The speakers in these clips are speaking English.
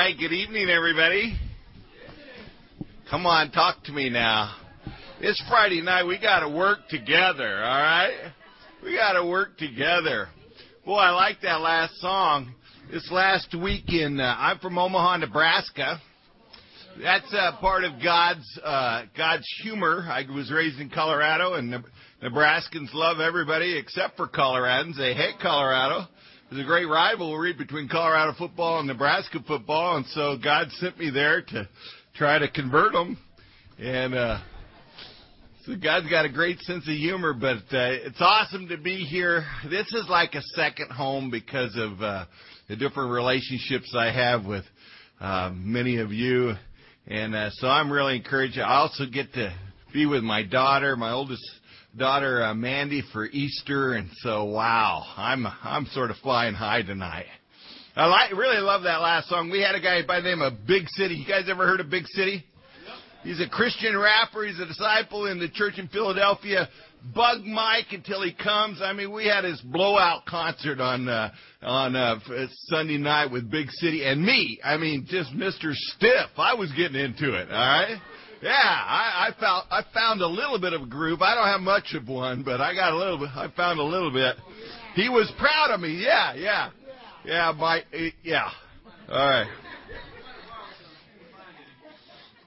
Hi, good evening, everybody. Come on, talk to me now. It's Friday night. We got to work together, all right? We got to work together. Boy, I like that last song. This last week in, uh, I'm from Omaha, Nebraska. That's uh, part of God's uh, God's humor. I was raised in Colorado, and Nebraskans love everybody except for Coloradans. They hate Colorado. There's a great rivalry between Colorado football and Nebraska football, and so God sent me there to try to convert them. And uh, so God's got a great sense of humor, but uh, it's awesome to be here. This is like a second home because of uh, the different relationships I have with uh, many of you, and uh, so I'm really encouraged. I also get to be with my daughter, my oldest daughter uh, Mandy for Easter, and so wow, I'm I'm sort of flying high tonight. I like, really love that last song. We had a guy by the name of Big City. You guys ever heard of Big City? He's a Christian rapper. He's a disciple in the church in Philadelphia. Bug Mike until he comes. I mean, we had his blowout concert on uh, on uh, Sunday night with Big City and me. I mean, just Mr. Stiff. I was getting into it. All right. Yeah, I, I found I found a little bit of a groove. I don't have much of one, but I got a little bit. I found a little bit. He was proud of me. Yeah, yeah, yeah. My yeah. All right.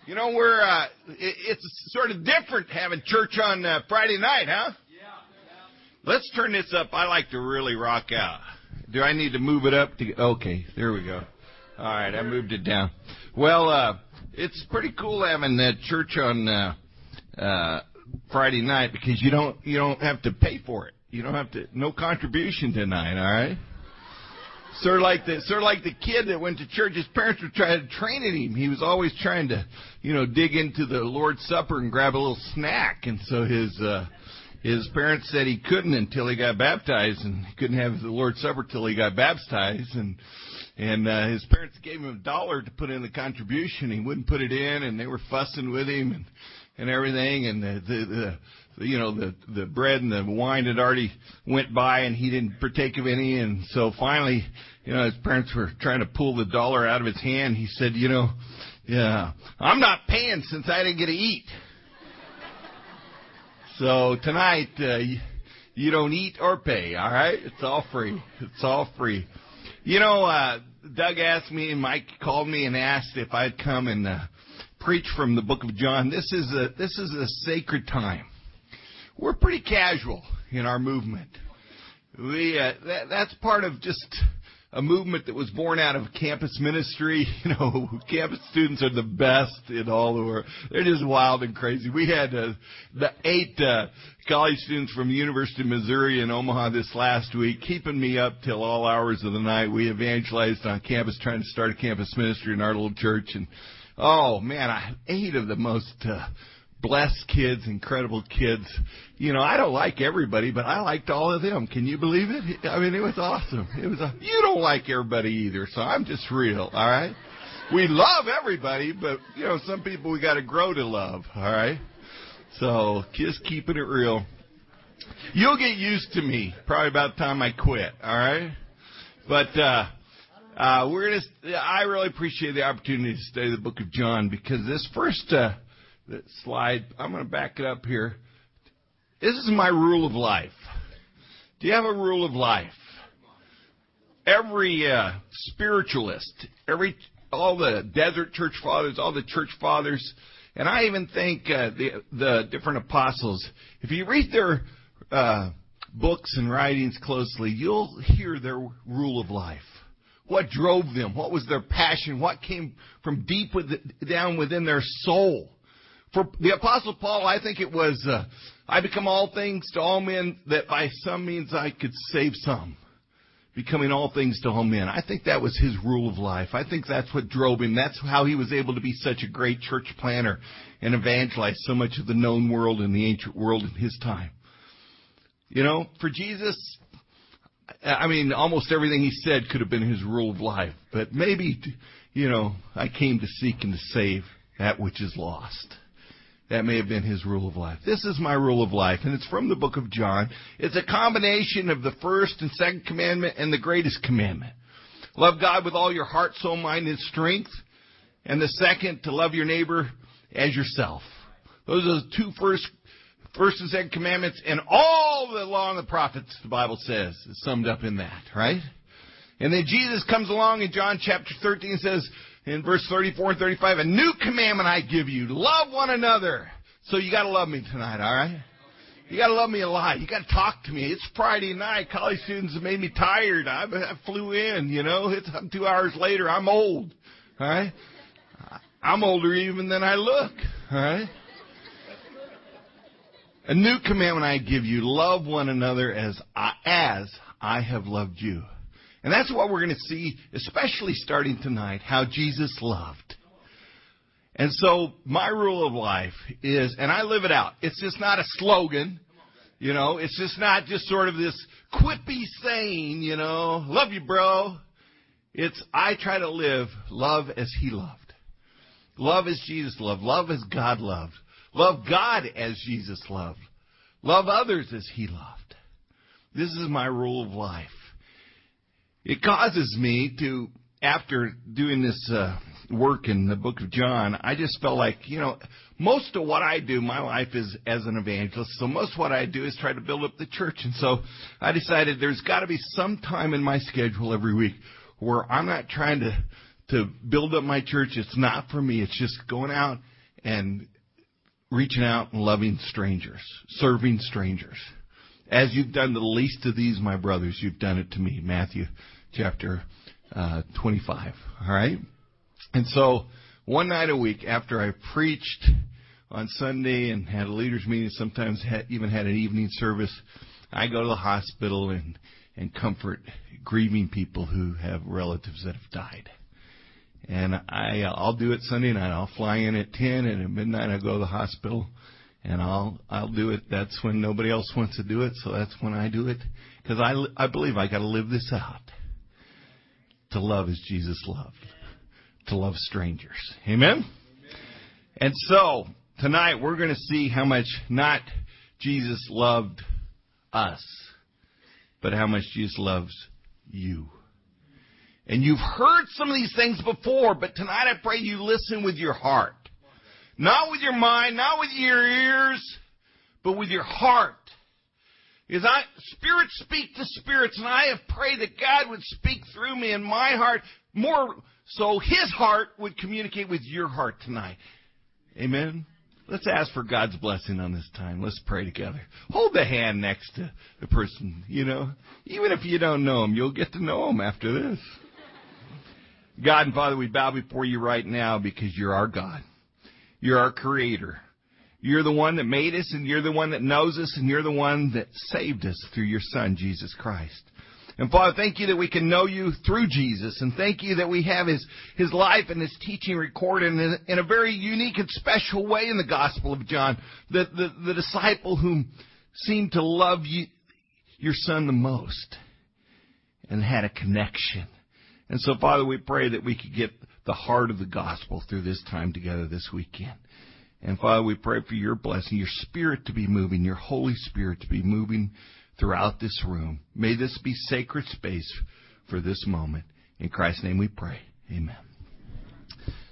You know, we're uh, it, it's sort of different having church on uh, Friday night, huh? Let's turn this up. I like to really rock out. Do I need to move it up? To, okay, there we go. All right, I moved it down. Well, uh, it's pretty cool having that church on uh, uh, Friday night because you don't you don't have to pay for it. You don't have to no contribution tonight. All right. Sort of like the sort of like the kid that went to church. His parents were trying to train him. He was always trying to, you know, dig into the Lord's Supper and grab a little snack. And so his uh, his parents said he couldn't until he got baptized, and he couldn't have the Lord's Supper till he got baptized. And and uh, his parents gave him a dollar to put in the contribution. He wouldn't put it in, and they were fussing with him and and everything. And the the, the you know the the bread and the wine had already went by, and he didn't partake of any. And so finally, you know, his parents were trying to pull the dollar out of his hand. He said, you know, yeah, I'm not paying since I didn't get to eat. So tonight, uh, you, you don't eat or pay, all right? It's all free. It's all free. You know, uh, Doug asked me, and Mike called me and asked if I'd come and uh, preach from the Book of John. This is a this is a sacred time. We're pretty casual in our movement. We uh, that, that's part of just a movement that was born out of campus ministry. You know, campus students are the best in all the world. They're just wild and crazy. We had uh, the eight uh, college students from the University of Missouri in Omaha this last week, keeping me up till all hours of the night. We evangelized on campus, trying to start a campus ministry in our little church, and oh man, I eight of the most. Uh, blessed kids, incredible kids. You know, I don't like everybody, but I liked all of them. Can you believe it? I mean, it was awesome. It was a, you don't like everybody either, so I'm just real, all right? We love everybody, but you know, some people we got to grow to love, all right? So, just keeping it real. You'll get used to me probably about the time I quit, all right? But uh uh, we're gonna. I really appreciate the opportunity to study the Book of John because this first uh, slide. I'm going to back it up here. This is my rule of life. Do you have a rule of life? Every uh, spiritualist, every all the desert church fathers, all the church fathers, and I even think uh, the the different apostles. If you read their uh, books and writings closely, you'll hear their rule of life. What drove them? What was their passion? What came from deep with, down within their soul? For the Apostle Paul, I think it was, uh, I become all things to all men that by some means I could save some. Becoming all things to all men. I think that was his rule of life. I think that's what drove him. That's how he was able to be such a great church planner and evangelize so much of the known world and the ancient world in his time. You know, for Jesus, I mean, almost everything he said could have been his rule of life. But maybe, you know, I came to seek and to save that which is lost. That may have been his rule of life. This is my rule of life, and it's from the book of John. It's a combination of the first and second commandment and the greatest commandment. love God with all your heart, soul, mind, and strength. And the second, to love your neighbor as yourself. Those are the two first, first and second commandments, and all the law and the prophets, the Bible says, is summed up in that, right? And then Jesus comes along in John chapter 13 and says, in verse 34 and 35, a new commandment I give you, love one another. So you gotta love me tonight, alright? You gotta love me a lot. You gotta talk to me. It's Friday night. College students have made me tired. I, I flew in, you know. It's I'm two hours later. I'm old. Alright? I'm older even than I look. Alright? A new commandment I give you, love one another as I, as I have loved you. And that's what we're going to see, especially starting tonight, how Jesus loved. And so my rule of life is, and I live it out. It's just not a slogan. You know, it's just not just sort of this quippy saying, you know, love you, bro. It's, I try to live love as he loved. Love as Jesus loved. Love as God loved. Love God as Jesus loved. Love others as he loved. This is my rule of life. It causes me to, after doing this uh, work in the book of John, I just felt like, you know, most of what I do, my life is as an evangelist. So most of what I do is try to build up the church. And so I decided there's got to be some time in my schedule every week where I'm not trying to to build up my church. It's not for me. It's just going out and reaching out and loving strangers, serving strangers. As you've done the least of these, my brothers, you've done it to me. Matthew chapter uh, 25. All right? And so, one night a week after I preached on Sunday and had a leaders meeting, sometimes had, even had an evening service, I go to the hospital and, and comfort grieving people who have relatives that have died. And I, I'll do it Sunday night. I'll fly in at 10 and at midnight I go to the hospital and I'll I'll do it. That's when nobody else wants to do it, so that's when I do it because I I believe I got to live this out. To love as Jesus loved, to love strangers. Amen. Amen. And so tonight we're going to see how much not Jesus loved us, but how much Jesus loves you. And you've heard some of these things before, but tonight I pray you listen with your heart. Not with your mind, not with your ears, but with your heart. Because I, spirits speak to spirits, and I have prayed that God would speak through me in my heart more so His heart would communicate with your heart tonight. Amen. Let's ask for God's blessing on this time. Let's pray together. Hold the hand next to the person, you know. Even if you don't know him, you'll get to know him after this. God and Father, we bow before you right now because you're our God. You're our creator. You're the one that made us and you're the one that knows us and you're the one that saved us through your son, Jesus Christ. And Father, thank you that we can know you through Jesus and thank you that we have his, his life and his teaching recorded in a, in a very unique and special way in the Gospel of John. The, the, the disciple whom seemed to love you, your son the most and had a connection. And so, Father, we pray that we could get the heart of the gospel through this time together this weekend. And Father, we pray for your blessing, your spirit to be moving, your Holy Spirit to be moving throughout this room. May this be sacred space for this moment. In Christ's name we pray. Amen.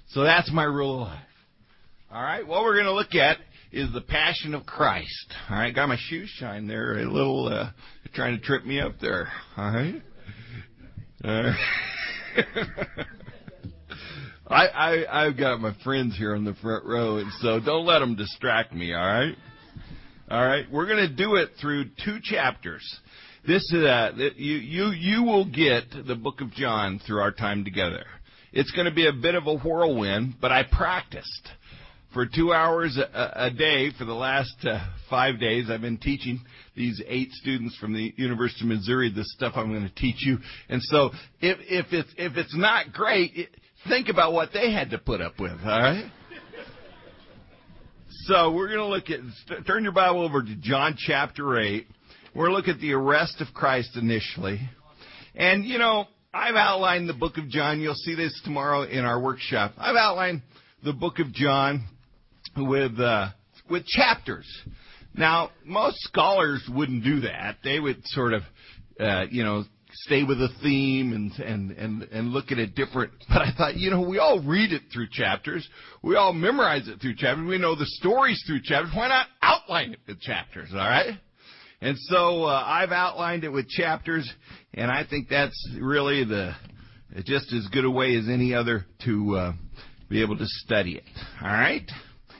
So that's my rule of life. All right, what we're going to look at is the Passion of Christ. All right, got my shoes shine there, a little uh, trying to trip me up there. All right. All right. I, I I've got my friends here on the front row, and so don't let them distract me. All right, all right. We're going to do it through two chapters. This is uh, you you you will get the book of John through our time together. It's going to be a bit of a whirlwind, but I practiced for two hours a, a day for the last uh, five days. I've been teaching these eight students from the University of Missouri this stuff I'm going to teach you. And so if, if it's, if it's not great, it, think about what they had to put up with, alright? so we're going to look at, turn your Bible over to John chapter 8. We're look at the arrest of Christ initially. And, you know, I've outlined the book of John. You'll see this tomorrow in our workshop. I've outlined the book of John with uh, with chapters. Now, most scholars wouldn't do that. They would sort of, uh, you know, stay with a theme and and and and look at it different. But I thought, you know, we all read it through chapters. We all memorize it through chapters. We know the stories through chapters. Why not outline it with chapters? All right. And so uh, I've outlined it with chapters, and I think that's really the just as good a way as any other to uh, be able to study it. All right.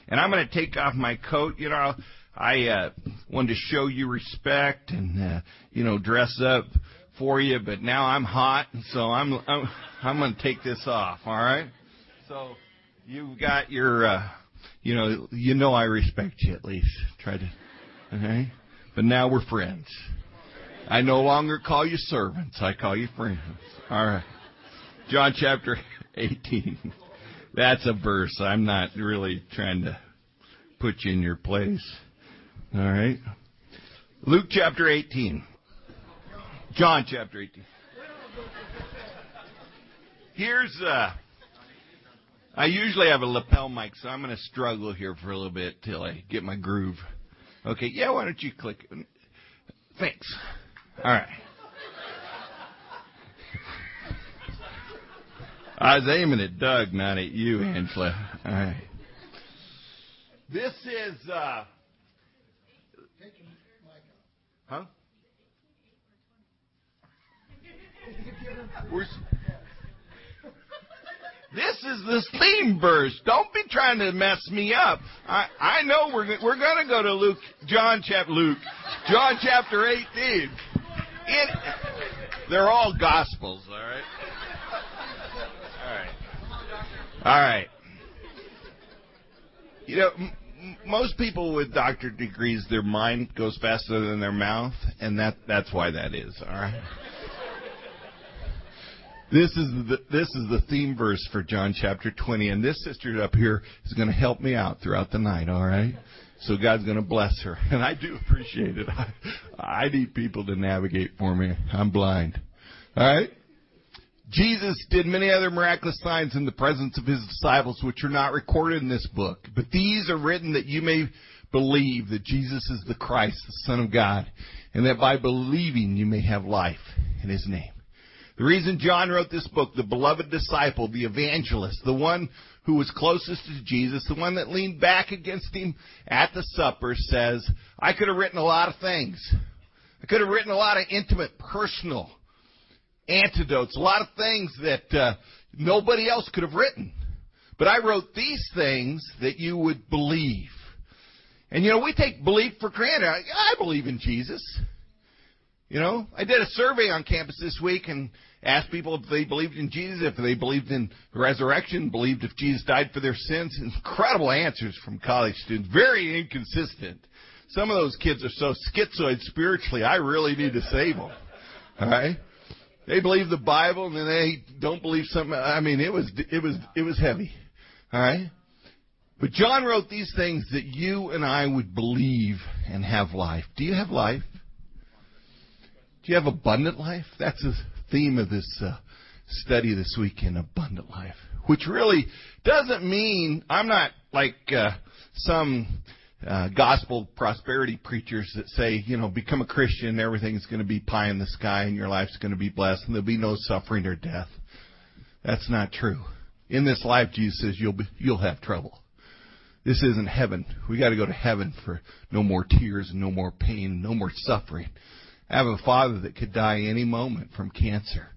And I'm going to take off my coat. You know, I uh, wanted to show you respect and uh, you know dress up for you, but now I'm hot, so I'm I'm, I'm going to take this off. All right. So you've got your, uh, you know, you know I respect you at least. Try to, okay. But now we're friends. I no longer call you servants. I call you friends. All right. John chapter 18. That's a verse. I'm not really trying to put you in your place. All right. Luke chapter 18. John chapter 18. Here's uh I usually have a lapel mic, so I'm going to struggle here for a little bit till I get my groove. Okay, yeah, why don't you click? Thanks. All right. I was aiming at Doug, not at you, Angela. All right. This is uh Huh? We're, this is the theme verse. Don't be trying to mess me up. I, I know we're we're going to go to Luke, John chapter Luke, John chapter 18. It, they're all gospels, all right. All right. All right. You know, m- most people with doctorate degrees, their mind goes faster than their mouth, and that that's why that is. All right. This is the this is the theme verse for John chapter 20, and this sister up here is going to help me out throughout the night. All right, so God's going to bless her, and I do appreciate it. I, I need people to navigate for me. I'm blind. All right. Jesus did many other miraculous signs in the presence of his disciples, which are not recorded in this book. But these are written that you may believe that Jesus is the Christ, the Son of God, and that by believing you may have life in his name. The reason John wrote this book, the beloved disciple, the evangelist, the one who was closest to Jesus, the one that leaned back against him at the supper, says, I could have written a lot of things. I could have written a lot of intimate, personal antidotes, a lot of things that uh, nobody else could have written. But I wrote these things that you would believe. And you know, we take belief for granted. I, I believe in Jesus. You know, I did a survey on campus this week and asked people if they believed in Jesus, if they believed in the resurrection, believed if Jesus died for their sins. Incredible answers from college students. Very inconsistent. Some of those kids are so schizoid spiritually, I really need to save them. All right? They believe the Bible and then they don't believe something. I mean, it was, it was, it was heavy. All right? But John wrote these things that you and I would believe and have life. Do you have life? Do you have abundant life? That's the theme of this uh, study this weekend, abundant life. Which really doesn't mean I'm not like uh, some uh, gospel prosperity preachers that say, you know, become a Christian, everything's going to be pie in the sky, and your life's going to be blessed, and there'll be no suffering or death. That's not true. In this life, Jesus says you'll be, you'll have trouble. This isn't heaven. We got to go to heaven for no more tears no more pain, no more suffering. I have a father that could die any moment from cancer,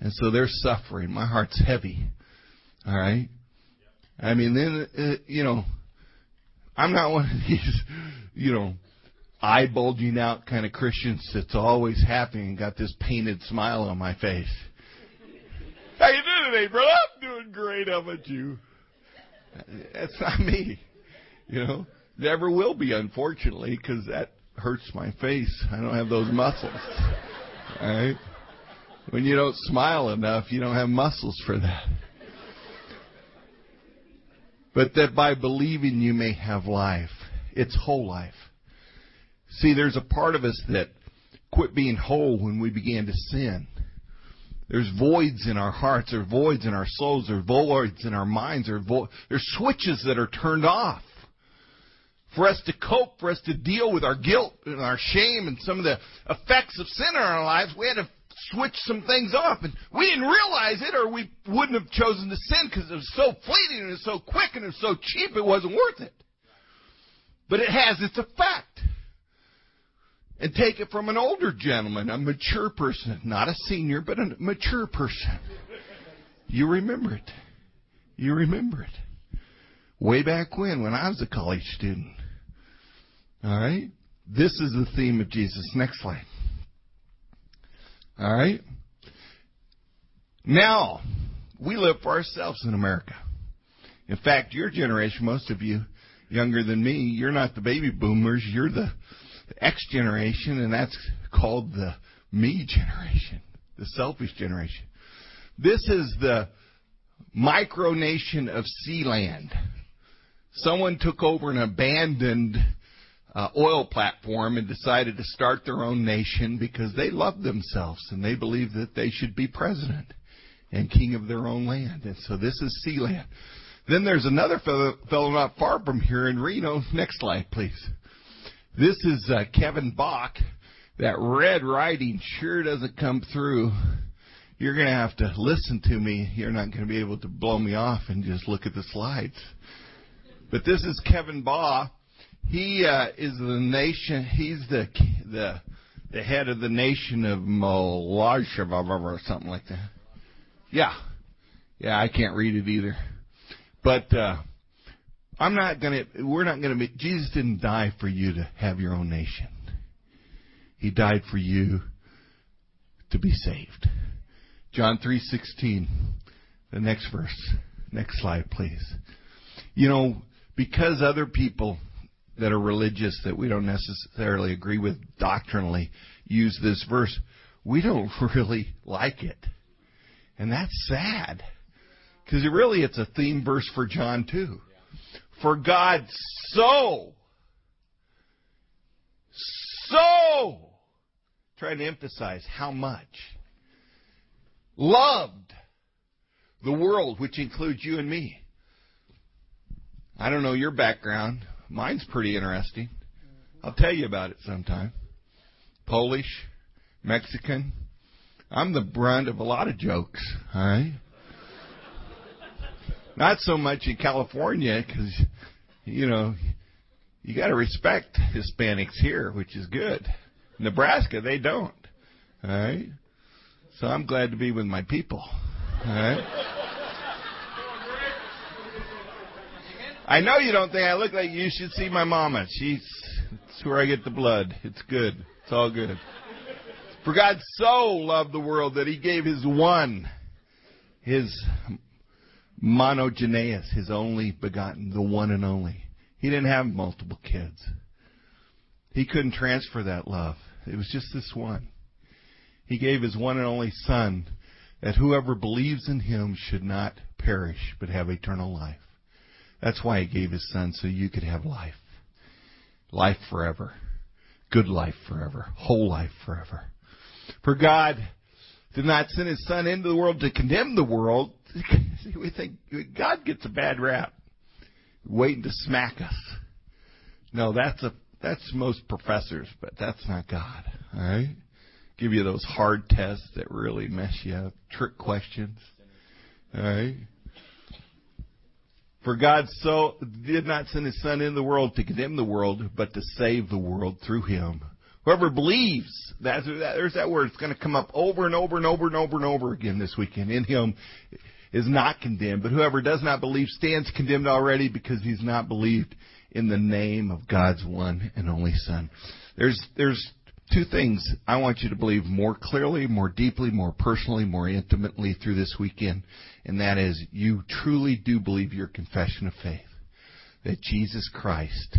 and so they're suffering. My heart's heavy. All right. I mean, then uh, you know I'm not one of these, you know, eye bulging out kind of Christians that's always happy and got this painted smile on my face. How you doing today, brother? I'm doing great. How about you? That's not me. You know, never will be, unfortunately, because that hurts my face. I don't have those muscles. Right. When you don't smile enough, you don't have muscles for that but that by believing you may have life. It's whole life. See, there's a part of us that quit being whole when we began to sin. There's voids in our hearts, there's voids in our souls, there's voids in our minds, there's, vo- there's switches that are turned off. For us to cope, for us to deal with our guilt and our shame and some of the effects of sin in our lives, we had to switch some things off. And we didn't realize it, or we wouldn't have chosen to sin because it was so fleeting and it was so quick and it was so cheap it wasn't worth it. But it has its effect. And take it from an older gentleman, a mature person, not a senior, but a mature person. You remember it. You remember it. Way back when, when I was a college student. All right? This is the theme of Jesus. Next slide. All right? Now, we live for ourselves in America. In fact, your generation, most of you younger than me, you're not the baby boomers, you're the X generation, and that's called the me generation, the selfish generation. This is the micronation of Sealand. Someone took over an abandoned uh, oil platform and decided to start their own nation because they loved themselves and they believed that they should be president and king of their own land. And so this is Sealand. Then there's another fellow, fellow not far from here in Reno. Next slide, please. This is uh, Kevin Baugh. That red writing sure doesn't come through. You're going to have to listen to me. You're not going to be able to blow me off and just look at the slides. But this is Kevin Baugh. He uh, is the nation. He's the the the head of the nation of Malaysia or something like that. Yeah, yeah. I can't read it either. But uh, I'm not gonna. We're not gonna. Be, Jesus didn't die for you to have your own nation. He died for you to be saved. John three sixteen. The next verse. Next slide, please. You know, because other people that are religious that we don't necessarily agree with doctrinally use this verse, we don't really like it. And that's sad. Because really it's a theme verse for John too. For God so, so, trying to emphasize how much, loved the world, which includes you and me. I don't know your background. Mine's pretty interesting. I'll tell you about it sometime. Polish, Mexican. I'm the brunt of a lot of jokes, all right? Not so much in California because, you know, you got to respect Hispanics here, which is good. Nebraska, they don't. All right? So I'm glad to be with my people. All right? I know you don't think I look like you. You should see my mama. She's it's where I get the blood. It's good. It's all good. For God so loved the world that he gave his one, his monogenes, his only begotten, the one and only. He didn't have multiple kids. He couldn't transfer that love. It was just this one. He gave his one and only son that whoever believes in him should not perish but have eternal life. That's why he gave his son, so you could have life. Life forever. Good life forever. Whole life forever. For God did not send his son into the world to condemn the world. we think God gets a bad rap. Waiting to smack us. No, that's a that's most professors, but that's not God. All right? Give you those hard tests that really mess you up, trick questions. All right? For God so did not send his son in the world to condemn the world, but to save the world through him. Whoever believes, that's, there's that word. It's going to come up over and over and over and over and over again this weekend. In him is not condemned, but whoever does not believe stands condemned already because he's not believed in the name of God's one and only Son. There's, there's two things I want you to believe more clearly, more deeply, more personally, more intimately through this weekend, and that is you truly do believe your confession of faith that Jesus Christ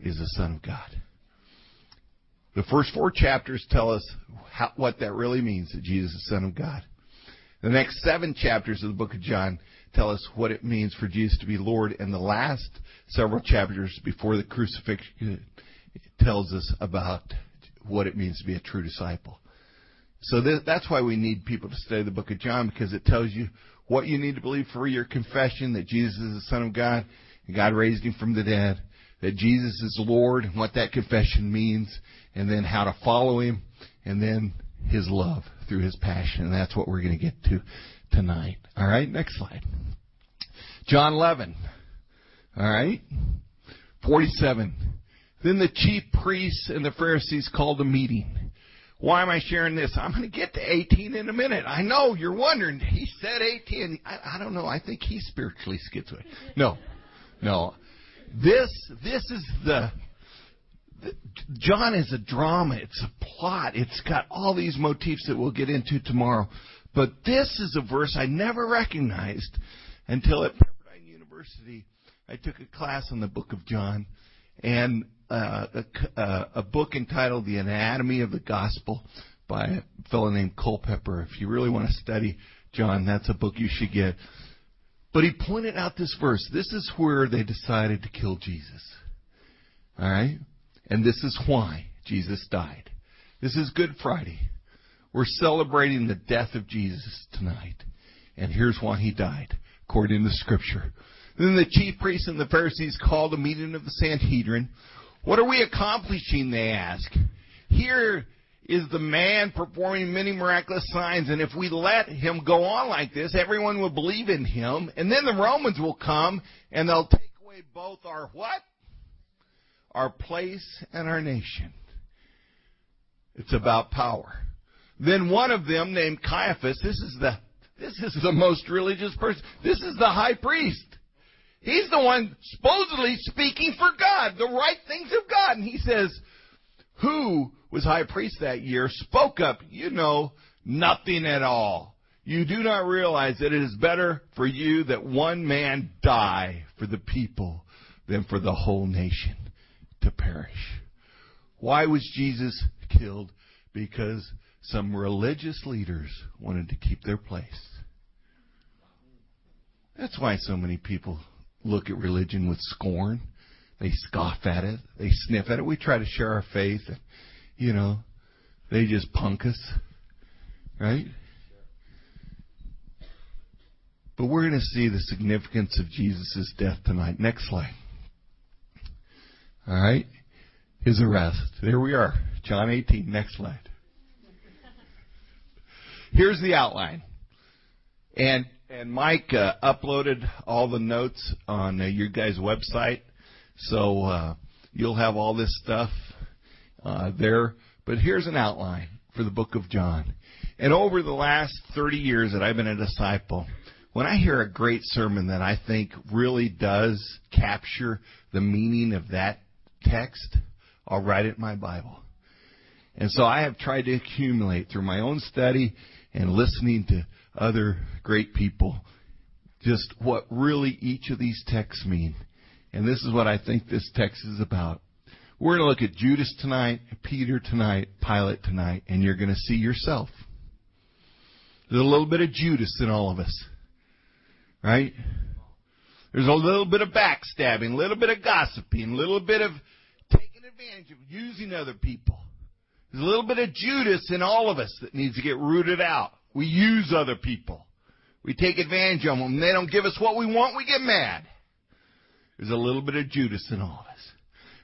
is the Son of God. The first four chapters tell us how, what that really means that Jesus is the Son of God. The next seven chapters of the book of John tell us what it means for Jesus to be Lord, and the last several chapters before the crucifixion tells us about what it means to be a true disciple. So th- that's why we need people to study the book of John because it tells you what you need to believe for your confession that Jesus is the Son of God and God raised him from the dead, that Jesus is Lord and what that confession means, and then how to follow him, and then His love through His passion. And that's what we're going to get to tonight. All right, next slide. John 11. All right, 47. Then the chief priests and the Pharisees called a meeting. Why am I sharing this? I'm going to get to 18 in a minute. I know you're wondering. He said 18. I, I don't know. I think he's spiritually schizophrenic. No, no. This this is the, John is a drama. It's a plot. It's got all these motifs that we'll get into tomorrow. But this is a verse I never recognized until at Pepperdine University I took a class on the book of John and a, uh, a book entitled The Anatomy of the Gospel by a fellow named Culpepper. If you really want to study John, that's a book you should get. But he pointed out this verse. This is where they decided to kill Jesus. All right? And this is why Jesus died. This is Good Friday. We're celebrating the death of Jesus tonight. And here's why he died, according to Scripture. Then the chief priests and the Pharisees called a meeting of the Sanhedrin what are we accomplishing, they ask. Here is the man performing many miraculous signs, and if we let him go on like this, everyone will believe in him, and then the Romans will come and they'll take away both our what? Our place and our nation. It's about power. Then one of them named Caiaphas, this is the this is the most religious person. This is the high priest. He's the one supposedly speaking for God, the right things of God. And he says, Who was high priest that year spoke up, you know, nothing at all. You do not realize that it is better for you that one man die for the people than for the whole nation to perish. Why was Jesus killed? Because some religious leaders wanted to keep their place. That's why so many people look at religion with scorn. They scoff at it. They sniff at it. We try to share our faith. And, you know, they just punk us. Right? But we're going to see the significance of Jesus' death tonight. Next slide. All right? His arrest. There we are. John 18. Next slide. Here's the outline. And and Mike uh, uploaded all the notes on uh, your guys' website, so uh, you'll have all this stuff uh, there. But here's an outline for the book of John. And over the last 30 years that I've been a disciple, when I hear a great sermon that I think really does capture the meaning of that text, I'll write it in my Bible. And so I have tried to accumulate through my own study and listening to other great people just what really each of these texts mean. And this is what I think this text is about. We're going to look at Judas tonight, Peter tonight, Pilate tonight, and you're going to see yourself. There's a little bit of Judas in all of us. Right? There's a little bit of backstabbing, a little bit of gossiping, a little bit of taking advantage of using other people. There's a little bit of Judas in all of us that needs to get rooted out. We use other people. We take advantage of them. They don't give us what we want, we get mad. There's a little bit of Judas in all of us.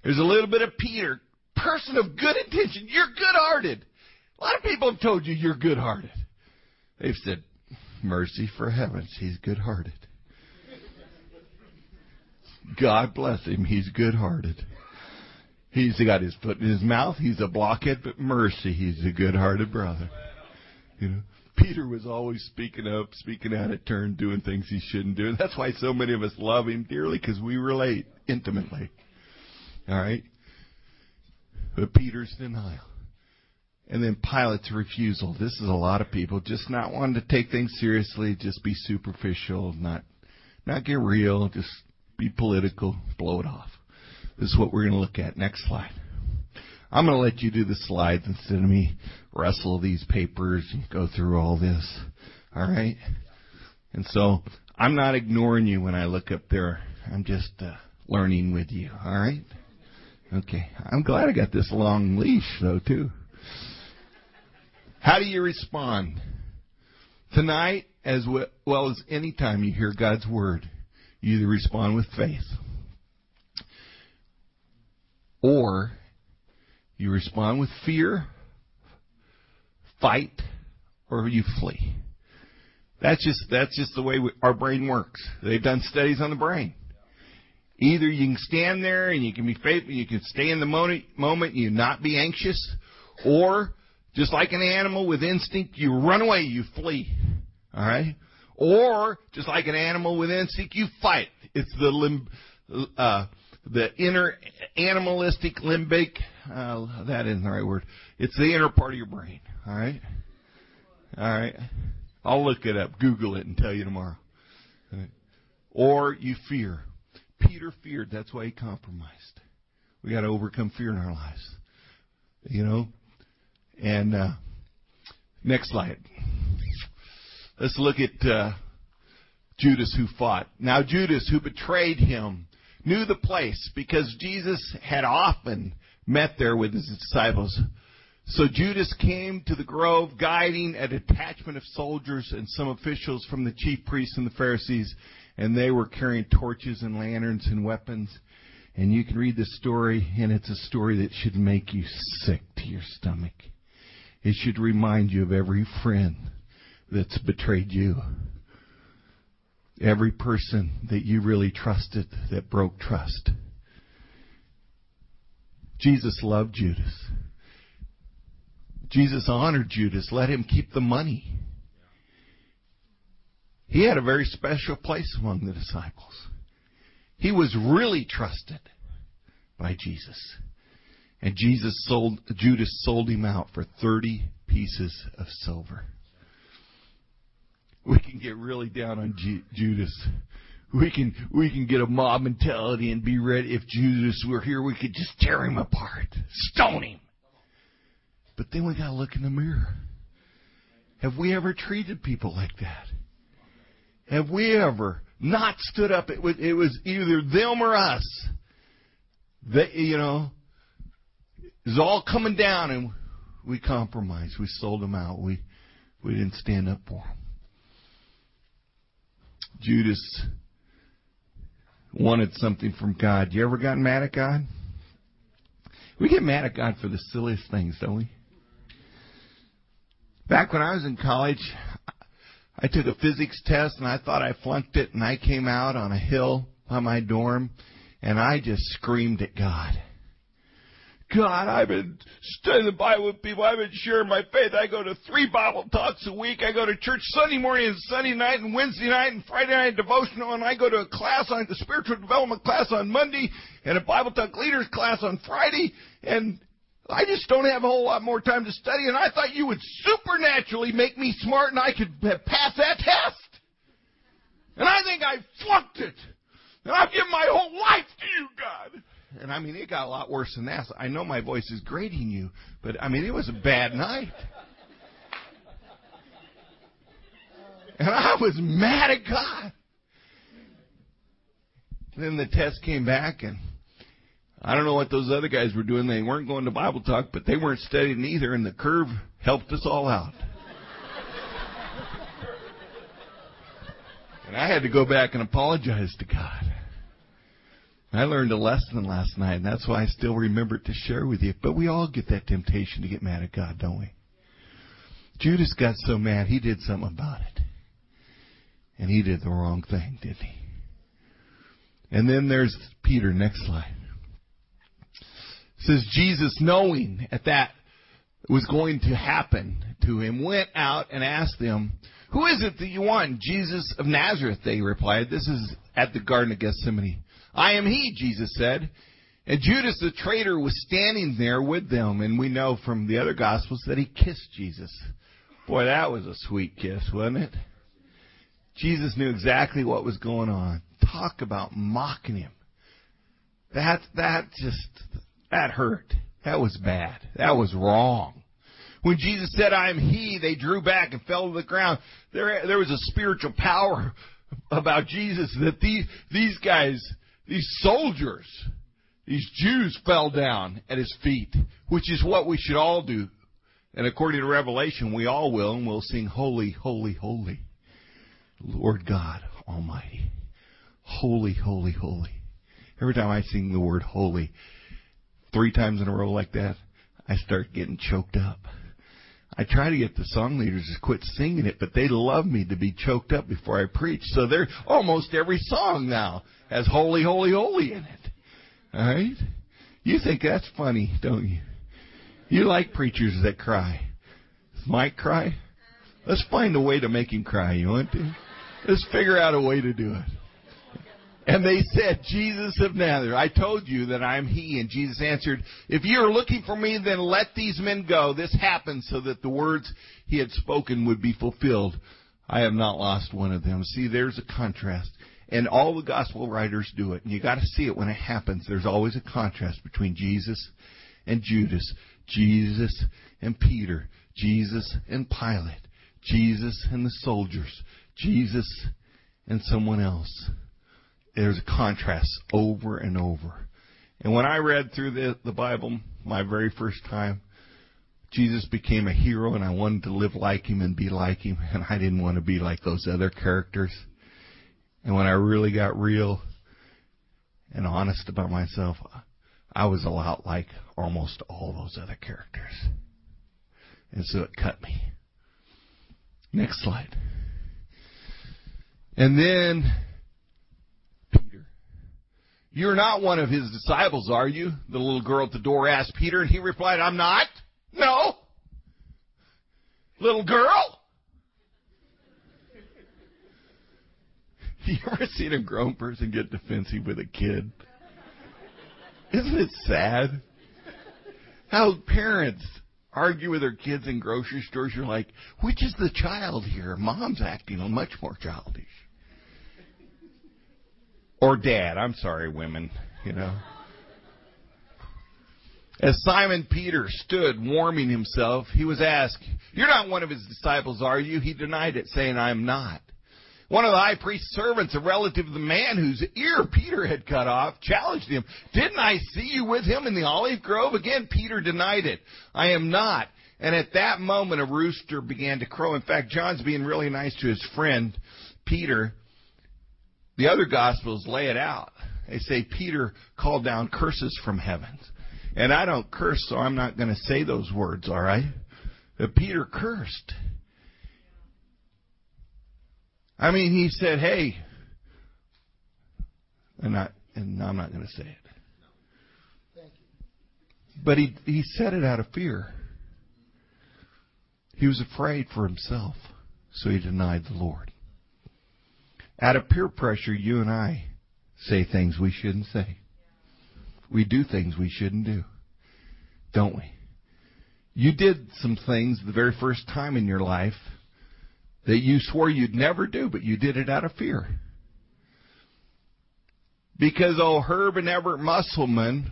There's a little bit of Peter, person of good intention. You're good hearted. A lot of people have told you you're good hearted. They've said, Mercy for heavens, he's good hearted. God bless him, he's good hearted. He's got his foot in his mouth, he's a blockhead, but mercy, he's a good hearted brother. You know? Peter was always speaking up, speaking out of turn, doing things he shouldn't do. That's why so many of us love him dearly, because we relate intimately. All right? But Peter's denial. And then Pilate's refusal. This is a lot of people just not wanting to take things seriously, just be superficial, not not get real, just be political, blow it off. This is what we're going to look at. Next slide. I'm going to let you do the slides instead of me wrestle these papers and go through all this. All right? And so I'm not ignoring you when I look up there. I'm just uh, learning with you. All right? Okay. I'm glad I got this long leash, though, too. How do you respond? Tonight, as well as any time you hear God's word, you either respond with faith or you respond with fear, fight or you flee. That's just that's just the way we, our brain works. They've done studies on the brain. Either you can stand there and you can be faithful, you can stay in the moment, moment, you not be anxious, or just like an animal with instinct, you run away, you flee. All right? Or just like an animal with instinct, you fight. It's the limb, uh, the inner animalistic limbic. Uh, that isn't the right word. It's the inner part of your brain. All right. All right. I'll look it up, Google it, and tell you tomorrow. Right. Or you fear. Peter feared. That's why he compromised. We got to overcome fear in our lives. You know. And uh, next slide. Let's look at uh, Judas who fought. Now Judas who betrayed him knew the place because Jesus had often met there with his disciples. So Judas came to the grove guiding a detachment of soldiers and some officials from the chief priests and the Pharisees, and they were carrying torches and lanterns and weapons. And you can read the story, and it's a story that should make you sick to your stomach. It should remind you of every friend that's betrayed you. Every person that you really trusted that broke trust. Jesus loved Judas. Jesus honored Judas, let him keep the money. He had a very special place among the disciples. He was really trusted by Jesus. And Jesus sold, Judas sold him out for 30 pieces of silver. We can get really down on G- Judas. We can, we can get a mob mentality and be ready. If Jesus were here, we could just tear him apart, stone him. But then we got to look in the mirror. Have we ever treated people like that? Have we ever not stood up? It was, it was either them or us. They, you know, it was all coming down, and we compromised. We sold them out. We we didn't stand up for them. Judas wanted something from God. You ever gotten mad at God? We get mad at God for the silliest things, don't we? Back when I was in college, I took a physics test and I thought I flunked it and I came out on a hill by my dorm and I just screamed at God. God, I've been studying the Bible with people. I've been sharing my faith. I go to three Bible talks a week. I go to church Sunday morning and Sunday night and Wednesday night and Friday night devotional. And I go to a class on the spiritual development class on Monday and a Bible talk leaders class on Friday. And I just don't have a whole lot more time to study, and I thought you would supernaturally make me smart and I could pass that test. And I think I flunked it. And I've given my whole life to you, God. And I mean, it got a lot worse than that. I know my voice is grating you, but I mean, it was a bad night. And I was mad at God. Then the test came back, and I don't know what those other guys were doing. They weren't going to Bible talk, but they weren't studying either, and the curve helped us all out. and I had to go back and apologize to God. I learned a lesson last night, and that's why I still remember it to share with you. But we all get that temptation to get mad at God, don't we? Judas got so mad, he did something about it. And he did the wrong thing, didn't he? And then there's Peter, next slide says Jesus, knowing at that was going to happen to him, went out and asked them, Who is it that you want? Jesus of Nazareth, they replied. This is at the Garden of Gethsemane. I am he, Jesus said. And Judas the traitor was standing there with them, and we know from the other Gospels that he kissed Jesus. Boy, that was a sweet kiss, wasn't it? Jesus knew exactly what was going on. Talk about mocking him. That that just that hurt. That was bad. That was wrong. When Jesus said, I am He, they drew back and fell to the ground. There, there was a spiritual power about Jesus that these, these guys, these soldiers, these Jews fell down at His feet, which is what we should all do. And according to Revelation, we all will, and we'll sing, Holy, Holy, Holy, Lord God Almighty. Holy, holy, holy. Every time I sing the word holy, three times in a row like that, I start getting choked up. I try to get the song leaders to quit singing it, but they love me to be choked up before I preach. So they're almost every song now has holy, holy, holy in it. All right? You think that's funny, don't you? You like preachers that cry. Does Mike cry? Let's find a way to make him cry. You want to? Let's figure out a way to do it. And they said, Jesus of Nazareth, I told you that I am he. And Jesus answered, If you are looking for me, then let these men go. This happened so that the words he had spoken would be fulfilled. I have not lost one of them. See, there's a contrast. And all the gospel writers do it. And you gotta see it when it happens. There's always a contrast between Jesus and Judas, Jesus and Peter, Jesus and Pilate, Jesus and the soldiers, Jesus and someone else there's a contrast over and over. And when I read through the, the Bible my very first time, Jesus became a hero and I wanted to live like him and be like him and I didn't want to be like those other characters. And when I really got real and honest about myself, I was a lot like almost all those other characters. And so it cut me. Next slide. And then you're not one of his disciples, are you? The little girl at the door asked Peter, and he replied, I'm not. No. Little girl? You ever seen a grown person get defensive with a kid? Isn't it sad? How parents argue with their kids in grocery stores. You're like, which is the child here? Mom's acting much more childish. Or dad. I'm sorry, women. You know. As Simon Peter stood warming himself, he was asked, You're not one of his disciples, are you? He denied it, saying, I am not. One of the high priest's servants, a relative of the man whose ear Peter had cut off, challenged him. Didn't I see you with him in the olive grove? Again, Peter denied it. I am not. And at that moment, a rooster began to crow. In fact, John's being really nice to his friend, Peter. The other Gospels lay it out. They say Peter called down curses from heaven. And I don't curse, so I'm not going to say those words, all right? But Peter cursed. I mean, he said, hey, and, I, and I'm not going to say it. But he, he said it out of fear. He was afraid for himself, so he denied the Lord. Out of peer pressure, you and I say things we shouldn't say. We do things we shouldn't do. Don't we? You did some things the very first time in your life that you swore you'd never do, but you did it out of fear. Because old Herb and Everett Musselman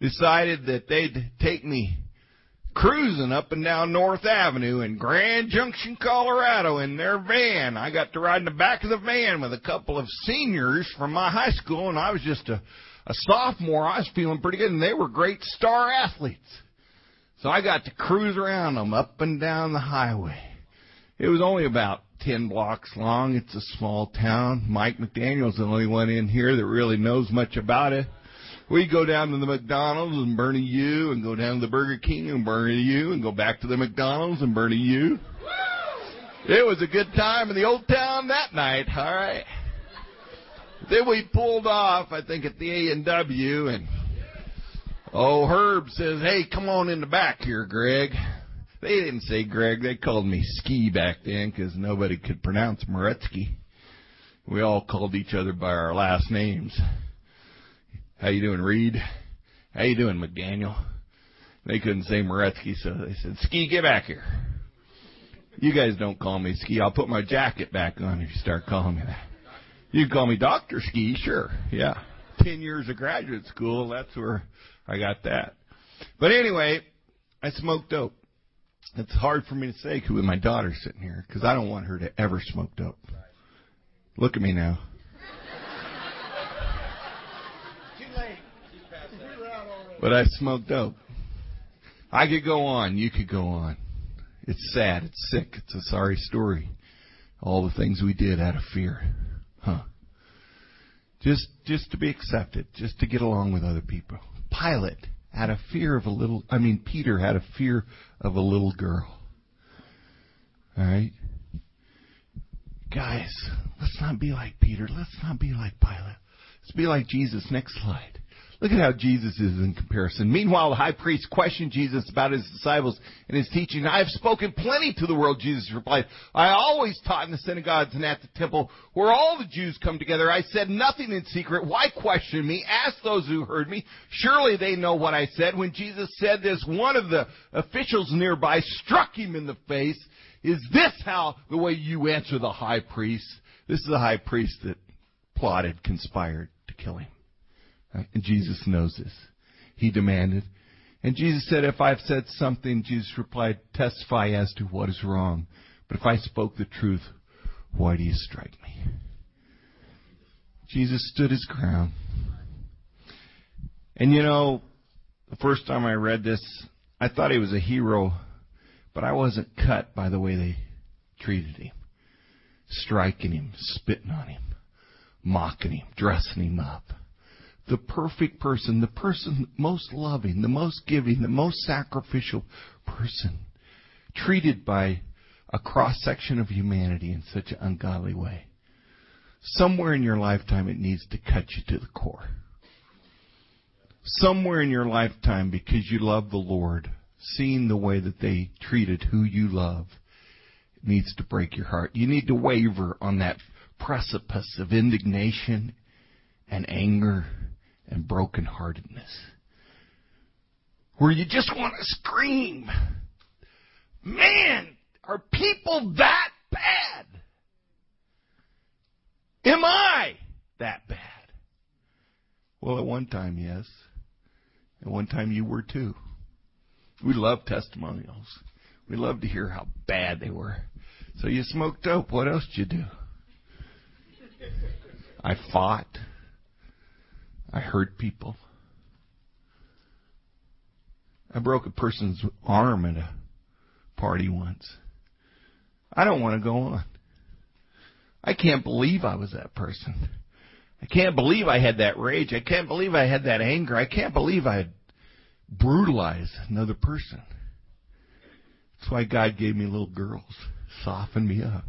decided that they'd take me cruising up and down North Avenue in Grand Junction, Colorado in their van. I got to ride in the back of the van with a couple of seniors from my high school and I was just a, a sophomore. I was feeling pretty good and they were great star athletes. So I got to cruise around them up and down the highway. It was only about 10 blocks long. It's a small town. Mike McDaniel's the only one in here that really knows much about it. We go down to the McDonald's and burn a U, and go down to the Burger King and burn a U, and go back to the McDonald's and burn a U. It was a good time in the old town that night. All right. Then we pulled off, I think, at the A and W, and oh, Herb says, "Hey, come on in the back here, Greg." They didn't say Greg; they called me Ski back then because nobody could pronounce Moretzky. We all called each other by our last names. How you doing, Reed? How you doing, McDaniel? They couldn't say Moretzky, so they said, Ski, get back here. You guys don't call me Ski. I'll put my jacket back on if you start calling me that. You can call me Dr. Ski, sure. Yeah. Ten years of graduate school, that's where I got that. But anyway, I smoked dope. It's hard for me to say with my daughter sitting here because I don't want her to ever smoke dope. Look at me now. But I smoked dope. I could go on. You could go on. It's sad. It's sick. It's a sorry story. All the things we did out of fear. Huh. Just, just to be accepted. Just to get along with other people. Pilate had a fear of a little, I mean, Peter had a fear of a little girl. All right? Guys, let's not be like Peter. Let's not be like Pilate. Let's be like Jesus. Next slide. Look at how Jesus is in comparison. Meanwhile, the high priest questioned Jesus about his disciples and his teaching. I have spoken plenty to the world, Jesus replied. I always taught in the synagogues and at the temple where all the Jews come together. I said nothing in secret. Why question me? Ask those who heard me. Surely they know what I said. When Jesus said this, one of the officials nearby struck him in the face. Is this how the way you answer the high priest? This is the high priest that plotted, conspired to kill him. And Jesus knows this. He demanded. And Jesus said, If I've said something, Jesus replied, testify as to what is wrong. But if I spoke the truth, why do you strike me? Jesus stood his ground. And you know, the first time I read this, I thought he was a hero, but I wasn't cut by the way they treated him. Striking him, spitting on him, mocking him, dressing him up the perfect person, the person most loving, the most giving, the most sacrificial person, treated by a cross section of humanity in such an ungodly way. Somewhere in your lifetime it needs to cut you to the core. Somewhere in your lifetime, because you love the Lord, seeing the way that they treated who you love needs to break your heart. You need to waver on that precipice of indignation and anger and brokenheartedness. Where you just want to scream, man, are people that bad? Am I that bad? Well, at one time, yes. At one time, you were too. We love testimonials. We love to hear how bad they were. So you smoked dope. What else did you do? I fought. I hurt people. I broke a person's arm at a party once. I don't want to go on. I can't believe I was that person. I can't believe I had that rage. I can't believe I had that anger. I can't believe I brutalized another person. That's why God gave me little girls, softened me up.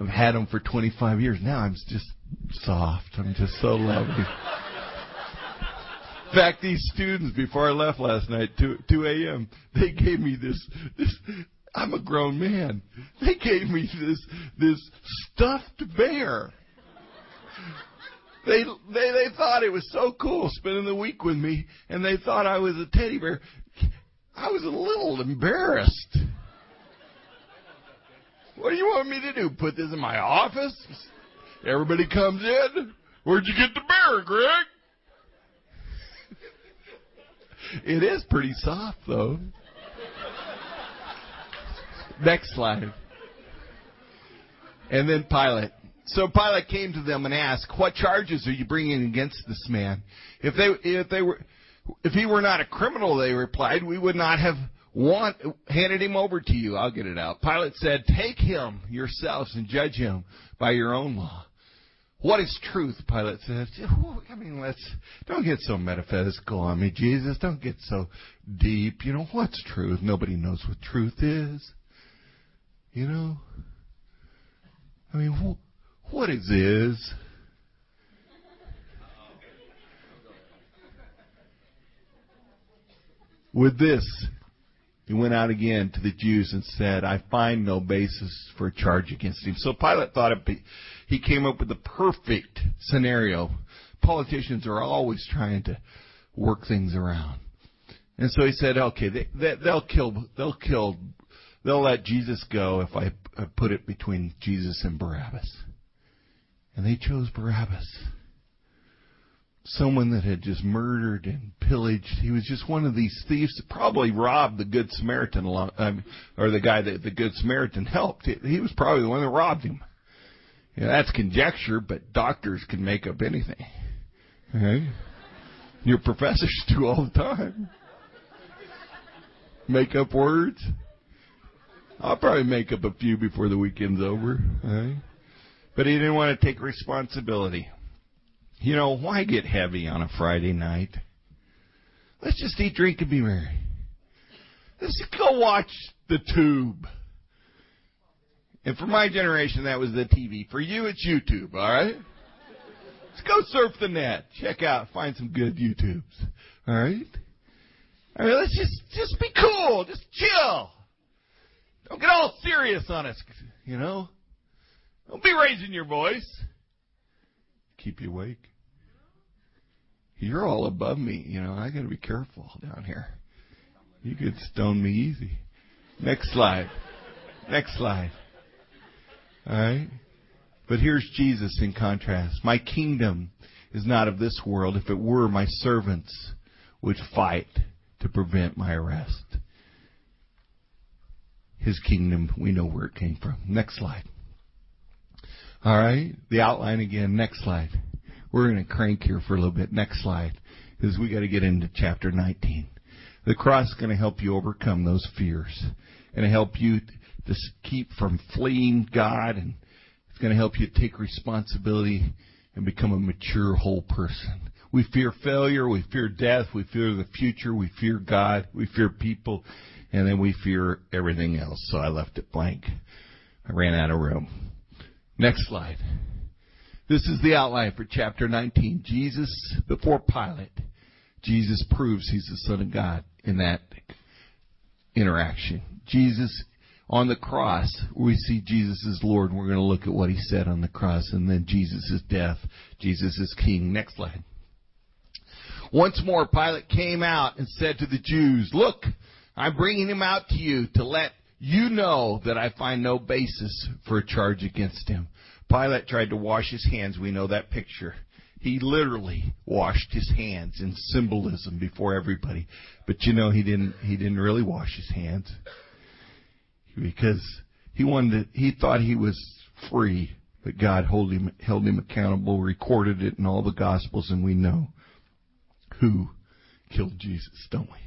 I've had them for 25 years. Now I'm just soft. I'm just so lovely. Fact, these students, before I left last night, 2, 2 a.m., they gave me this, this, I'm a grown man. They gave me this, this stuffed bear. They, they, they thought it was so cool spending the week with me, and they thought I was a teddy bear. I was a little embarrassed. What do you want me to do? Put this in my office? Everybody comes in. Where'd you get the bear, Greg? It is pretty soft, though. Next slide. And then Pilate. So Pilate came to them and asked, "What charges are you bringing against this man? If they if they were if he were not a criminal," they replied, "we would not have want handed him over to you." I'll get it out. Pilate said, "Take him yourselves and judge him by your own law." What is truth? Pilate said. I mean, let's don't get so metaphysical on me, Jesus. Don't get so deep. You know what's truth? Nobody knows what truth is. You know. I mean, wh- what is is? With this, he went out again to the Jews and said, I find no basis for a charge against him. So Pilate thought be, he came up with the perfect scenario. Politicians are always trying to work things around. And so he said, okay, they, they, they'll kill, they'll kill, they'll let Jesus go if I put it between Jesus and Barabbas. And they chose Barabbas. Someone that had just murdered and pillaged. He was just one of these thieves that probably robbed the Good Samaritan along, or the guy that the Good Samaritan helped. He was probably the one that robbed him. Yeah, that's conjecture, but doctors can make up anything. Okay? Your professors do all the time. Make up words. I'll probably make up a few before the weekend's over. Okay? But he didn't want to take responsibility. You know, why get heavy on a Friday night? Let's just eat, drink, and be merry. Let's go watch the tube. And for my generation, that was the TV. For you, it's YouTube, alright? Let's go surf the net. Check out, find some good YouTubes. Alright? Mean, let's just, just be cool. Just chill. Don't get all serious on us, you know? Don't be raising your voice. Keep you awake. You're all above me, you know. I got to be careful down here. You could stone me easy. Next slide. Next slide. All right. But here's Jesus in contrast. My kingdom is not of this world. If it were, my servants would fight to prevent my arrest. His kingdom, we know where it came from. Next slide. All right. The outline again. Next slide. We're going to crank here for a little bit. Next slide. Because we got to get into chapter 19. The cross is going to help you overcome those fears. and help you to keep from fleeing God and it's going to help you take responsibility and become a mature whole person. We fear failure, we fear death, we fear the future, we fear God, we fear people, and then we fear everything else. So I left it blank. I ran out of room. Next slide. This is the outline for chapter 19. Jesus, before Pilate, Jesus proves he's the Son of God in that interaction. Jesus on the cross, we see Jesus as Lord, and we're going to look at what he said on the cross, and then Jesus' death, Jesus is King. Next slide. Once more, Pilate came out and said to the Jews, Look, I'm bringing him out to you to let you know that I find no basis for a charge against him. Pilate tried to wash his hands. We know that picture. He literally washed his hands in symbolism before everybody. But you know he didn't he didn't really wash his hands. Because he wanted to, he thought he was free, but God held him held him accountable, recorded it in all the gospels and we know who killed Jesus, don't we?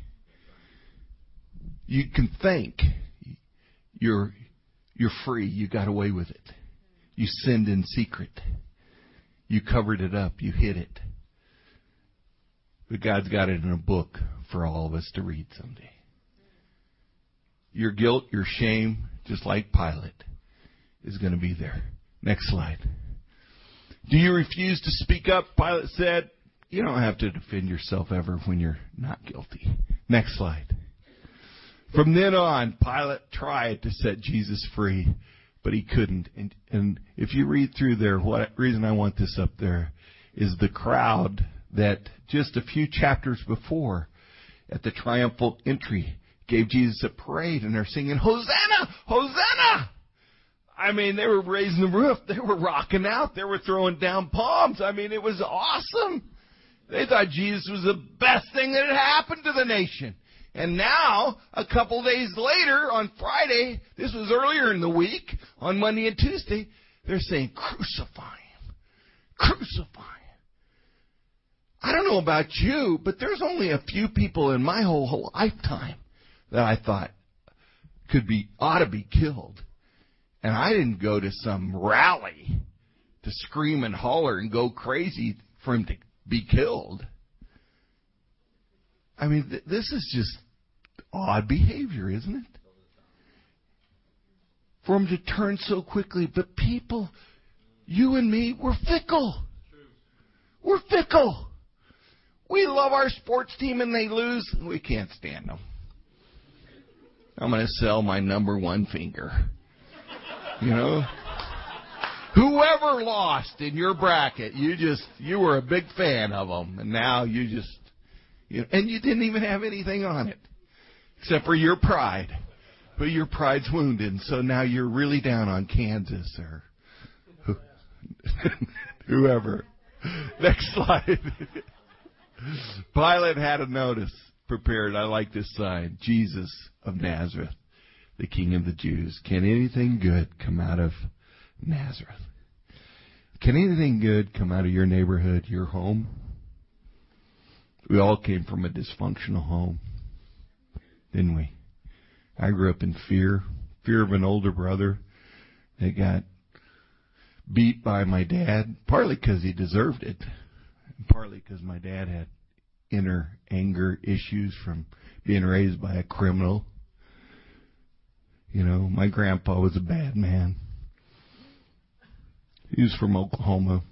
You can think you're you're free, you got away with it. You sinned in secret. You covered it up. You hid it. But God's got it in a book for all of us to read someday. Your guilt, your shame, just like Pilate, is going to be there. Next slide. Do you refuse to speak up? Pilate said. You don't have to defend yourself ever when you're not guilty. Next slide. From then on, Pilate tried to set Jesus free, but he couldn't. And, and if you read through there, what reason I want this up there is the crowd that just a few chapters before at the triumphal entry gave Jesus a parade and they're singing, Hosanna! Hosanna! I mean, they were raising the roof. They were rocking out. They were throwing down palms. I mean, it was awesome. They thought Jesus was the best thing that had happened to the nation. And now, a couple days later, on Friday, this was earlier in the week, on Monday and Tuesday, they're saying, crucify him. Crucify him. I don't know about you, but there's only a few people in my whole, whole lifetime that I thought could be, ought to be killed. And I didn't go to some rally to scream and holler and go crazy for him to be killed. I mean, th- this is just odd behavior, isn't it? For him to turn so quickly. But people, you and me, we're fickle. We're fickle. We love our sports team and they lose. We can't stand them. I'm going to sell my number one finger. You know? Whoever lost in your bracket, you just, you were a big fan of them. And now you just, you and you didn't even have anything on it except for your pride. But your pride's wounded, so now you're really down on Kansas or whoever. Next slide. Pilate had a notice prepared. I like this sign. Jesus of Nazareth, the King of the Jews. Can anything good come out of Nazareth? Can anything good come out of your neighborhood, your home? We all came from a dysfunctional home didn't we? I grew up in fear, fear of an older brother that got beat by my dad, partly because he deserved it, partly because my dad had inner anger issues from being raised by a criminal. You know, my grandpa was a bad man. He was from Oklahoma.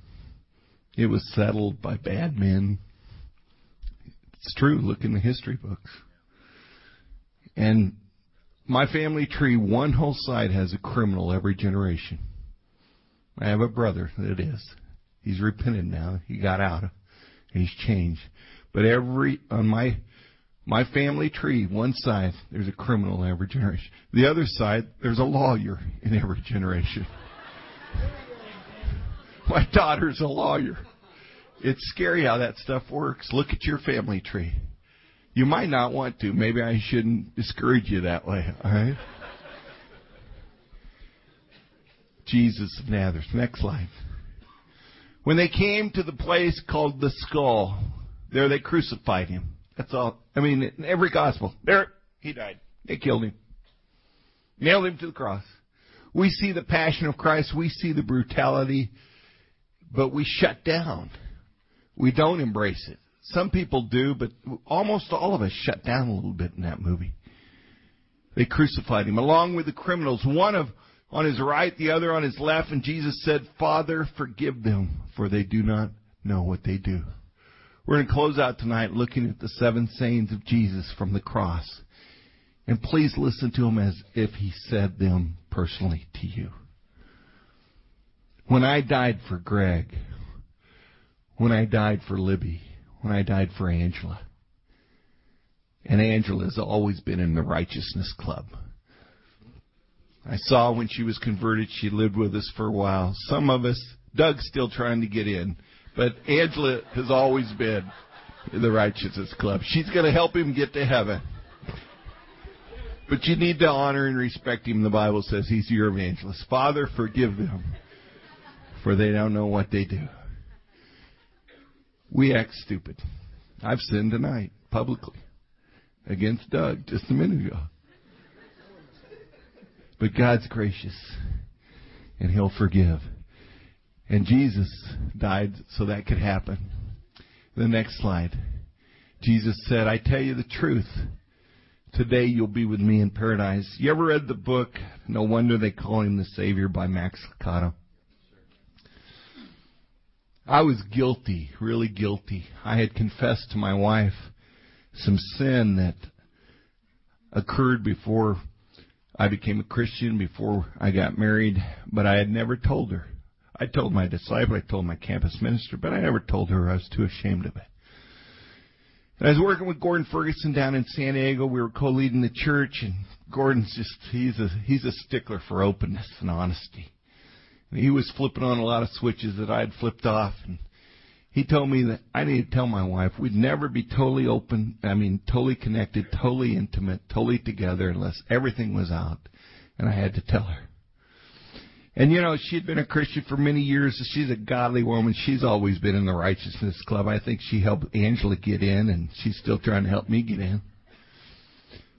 It was settled by bad men. It's true. Look in the history books. And my family tree, one whole side has a criminal every generation. I have a brother that is. He's repented now. He got out. He's changed. But every on my my family tree, one side there's a criminal in every generation. The other side there's a lawyer in every generation. my daughter's a lawyer. It's scary how that stuff works. Look at your family tree. You might not want to. Maybe I shouldn't discourage you that way. All right. Jesus of Nazareth. Next slide. When they came to the place called the skull, there they crucified him. That's all. I mean, in every gospel, there he died. They killed him. Nailed him to the cross. We see the passion of Christ. We see the brutality, but we shut down. We don't embrace it. Some people do, but almost all of us shut down a little bit in that movie. They crucified him along with the criminals. One of on his right, the other on his left, and Jesus said, Father, forgive them, for they do not know what they do. We're going to close out tonight looking at the seven sayings of Jesus from the cross. And please listen to him as if he said them personally to you. When I died for Greg, when I died for Libby, when I died for Angela, and Angela has always been in the righteousness club. I saw when she was converted, she lived with us for a while. Some of us, Doug's still trying to get in, but Angela has always been in the Righteousness Club. She's going to help him get to heaven. But you need to honor and respect him. The Bible says he's your evangelist. Father, forgive them, for they don't know what they do. We act stupid. I've sinned tonight, publicly, against Doug just a minute ago. But God's gracious and He'll forgive. And Jesus died so that could happen. The next slide. Jesus said, I tell you the truth. Today you'll be with me in paradise. You ever read the book No Wonder They Call Him the Savior by Max Lucado? I was guilty, really guilty. I had confessed to my wife some sin that occurred before I became a Christian before I got married, but I had never told her. I told my disciple, I told my campus minister, but I never told her I was too ashamed of it. And I was working with Gordon Ferguson down in San Diego. We were co-leading the church, and Gordon's just, he's a, he's a stickler for openness and honesty. And he was flipping on a lot of switches that I had flipped off, and he told me that I need to tell my wife we'd never be totally open, I mean, totally connected, totally intimate, totally together unless everything was out. And I had to tell her. And you know, she'd been a Christian for many years. She's a godly woman. She's always been in the righteousness club. I think she helped Angela get in, and she's still trying to help me get in.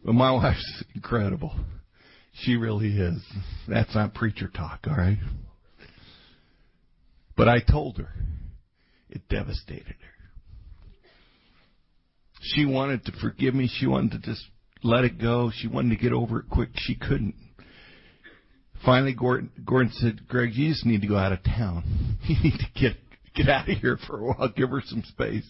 But my wife's incredible. She really is. That's not preacher talk, all right? But I told her. It devastated her. She wanted to forgive me. She wanted to just let it go. She wanted to get over it quick. She couldn't. Finally, Gordon, Gordon said, Greg, you just need to go out of town. You need to get, get out of here for a while. Give her some space.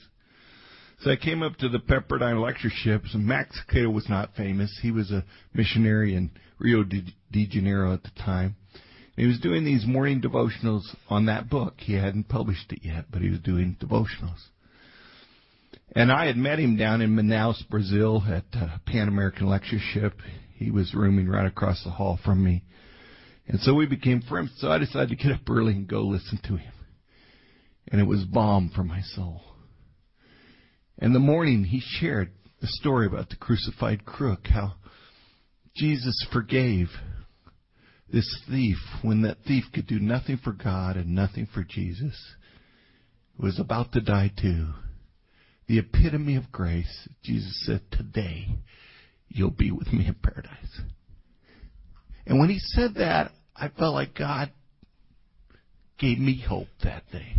So I came up to the Pepperdine lectureships, and Max Lucado was not famous. He was a missionary in Rio de Janeiro at the time. He was doing these morning devotionals on that book. He hadn't published it yet, but he was doing devotionals. And I had met him down in Manaus, Brazil at uh, Pan American Lectureship. He was rooming right across the hall from me. And so we became friends. So I decided to get up early and go listen to him. And it was balm for my soul. In the morning, he shared the story about the crucified crook, how Jesus forgave this thief, when that thief could do nothing for God and nothing for Jesus, was about to die too. The epitome of grace, Jesus said, Today you'll be with me in paradise. And when he said that, I felt like God gave me hope that day.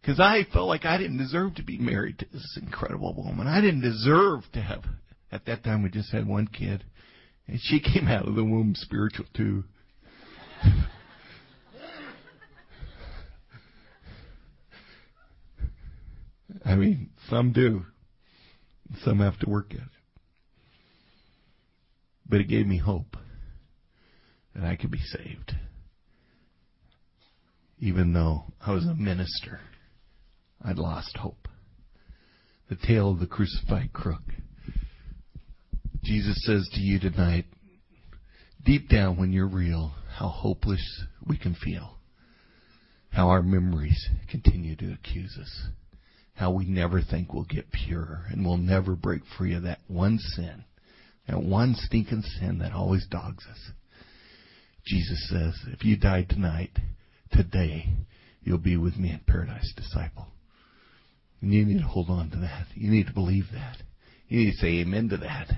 Because I felt like I didn't deserve to be married to this incredible woman. I didn't deserve to have, at that time we just had one kid. And she came out of the womb spiritual too. I mean, some do. Some have to work at it. But it gave me hope that I could be saved. Even though I was a minister, I'd lost hope. The tale of the crucified crook. Jesus says to you tonight, deep down when you're real, how hopeless we can feel. How our memories continue to accuse us. How we never think we'll get pure and we'll never break free of that one sin. That one stinking sin that always dogs us. Jesus says, if you died tonight, today, you'll be with me in paradise, disciple. And you need to hold on to that. You need to believe that. You need to say amen to that.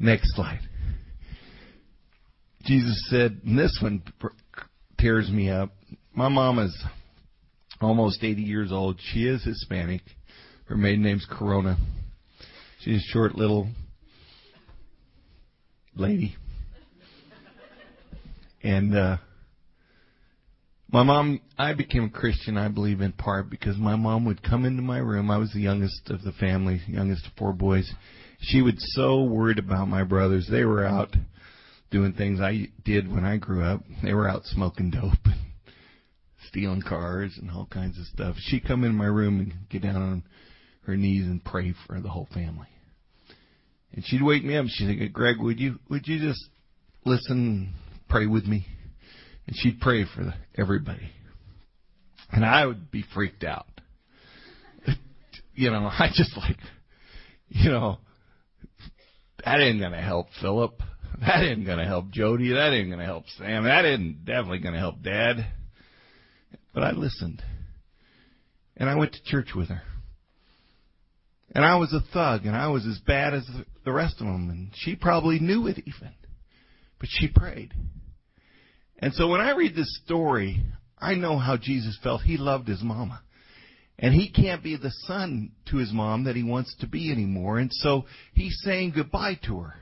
Next slide. Jesus said, and this one tears me up. My mom is almost 80 years old. She is Hispanic. Her maiden name's Corona. She's a short little lady. And uh my mom I became a Christian, I believe in part because my mom would come into my room. I was the youngest of the family, youngest of four boys. She was so worried about my brothers. They were out doing things I did when I grew up. They were out smoking dope and stealing cars and all kinds of stuff. She'd come in my room and get down on her knees and pray for the whole family. And she'd wake me up. She'd say, "Greg, would you would you just listen, pray with me?" And she'd pray for the, everybody. And I would be freaked out. you know, I just like, you know, that ain't gonna help Philip. That ain't gonna help Jody. That ain't gonna help Sam. That ain't definitely gonna help Dad. But I listened. And I went to church with her. And I was a thug, and I was as bad as the rest of them, and she probably knew it even. But she prayed. And so when I read this story, I know how Jesus felt. He loved his mama. And he can't be the son to his mom that he wants to be anymore. And so he's saying goodbye to her.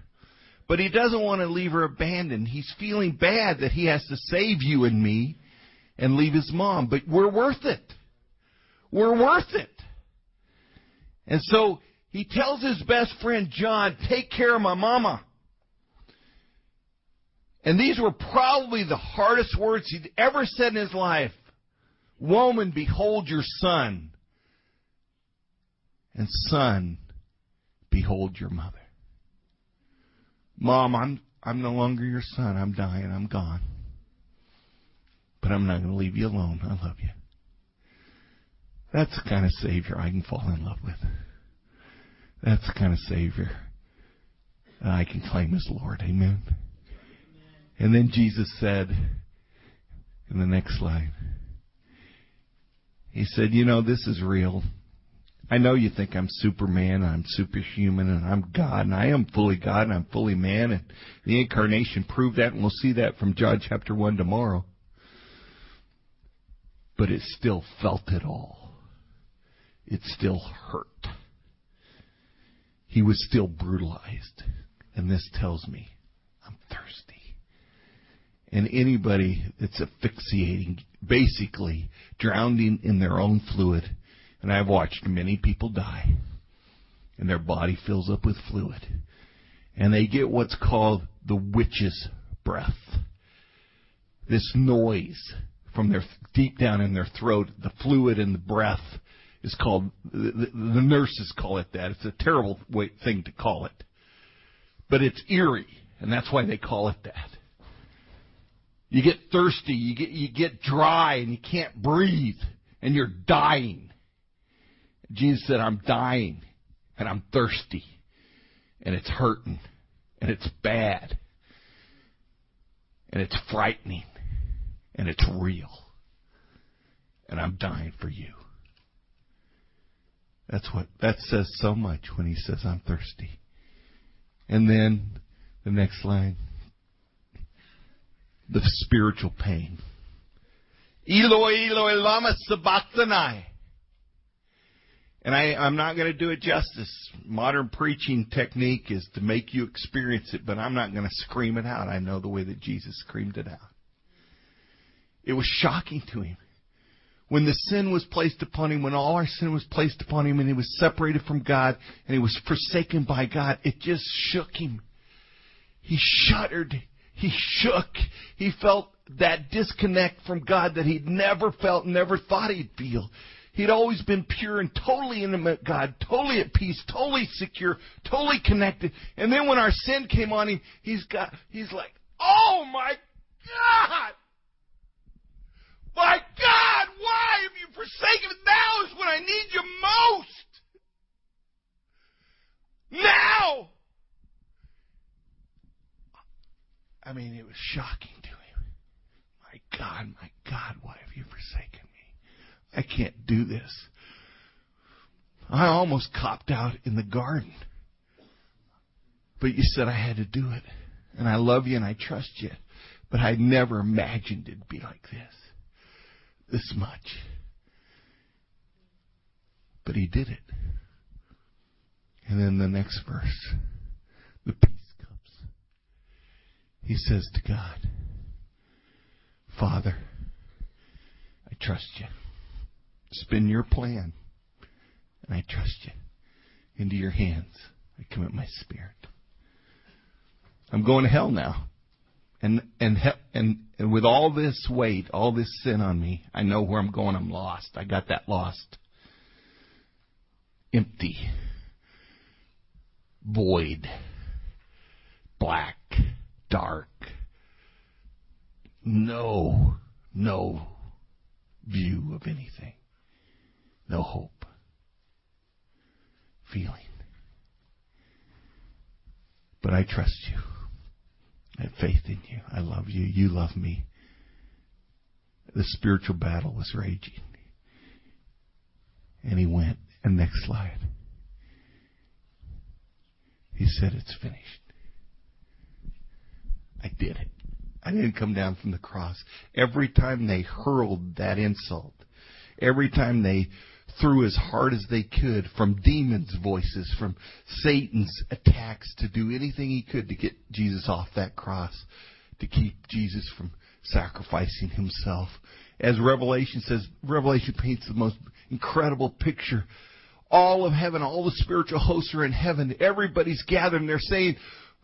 But he doesn't want to leave her abandoned. He's feeling bad that he has to save you and me and leave his mom. But we're worth it. We're worth it. And so he tells his best friend John, take care of my mama. And these were probably the hardest words he'd ever said in his life. Woman, behold your son. And son, behold your mother. Mom, I'm I'm no longer your son. I'm dying. I'm gone. But I'm not going to leave you alone. I love you. That's the kind of Savior I can fall in love with. That's the kind of Savior I can claim as Lord. Amen. And then Jesus said, in the next slide, He said, You know, this is real. I know you think I'm Superman, I'm superhuman, and I'm God, and I am fully God, and I'm fully man, and the incarnation proved that, and we'll see that from John chapter 1 tomorrow. But it still felt it all. It still hurt. He was still brutalized. And this tells me I'm thirsty. And anybody that's asphyxiating, basically drowning in their own fluid, and I've watched many people die, and their body fills up with fluid, and they get what's called the witch's breath. This noise from their deep down in their throat, the fluid and the breath is called. The, the, nurses call it that. It's a terrible way, thing to call it, but it's eerie, and that's why they call it that. You get thirsty, you get you get dry, and you can't breathe, and you're dying. Jesus said, "I'm dying, and I'm thirsty, and it's hurting, and it's bad, and it's frightening, and it's real, and I'm dying for you." That's what that says so much when he says I'm thirsty. And then the next line the spiritual pain. Eloi, Eloi, lama sabachthani. And I, I'm not going to do it justice. Modern preaching technique is to make you experience it, but I'm not going to scream it out. I know the way that Jesus screamed it out. It was shocking to him. when the sin was placed upon him, when all our sin was placed upon him, and he was separated from God, and he was forsaken by God, it just shook him. He shuddered. He shook. He felt that disconnect from God that he'd never felt, never thought he'd feel. He'd always been pure and totally intimate God, totally at peace, totally secure, totally connected. And then when our sin came on him, he's got, he's like, oh my God! My God, why have you forsaken me? Now is when I need you most. Now! I mean, it was shocking to him. My God, my God, why have you forsaken me? I can't do this. I almost copped out in the garden. But you said I had to do it. And I love you and I trust you. But I never imagined it'd be like this this much. But he did it. And then the next verse, the peace. He says to God, Father, I trust you. It's been your plan, and I trust you. Into your hands, I commit my spirit. I'm going to hell now. And and and and with all this weight, all this sin on me, I know where I'm going. I'm lost. I got that lost. Empty. Void. Black. Dark. No, no view of anything. No hope. Feeling. But I trust you. I have faith in you. I love you. You love me. The spiritual battle was raging. And he went. And next slide. He said, It's finished. I did it. I didn't come down from the cross. Every time they hurled that insult, every time they threw as hard as they could from demons' voices, from Satan's attacks to do anything he could to get Jesus off that cross, to keep Jesus from sacrificing himself. As Revelation says, Revelation paints the most incredible picture. All of heaven, all the spiritual hosts are in heaven. Everybody's gathered and they're saying,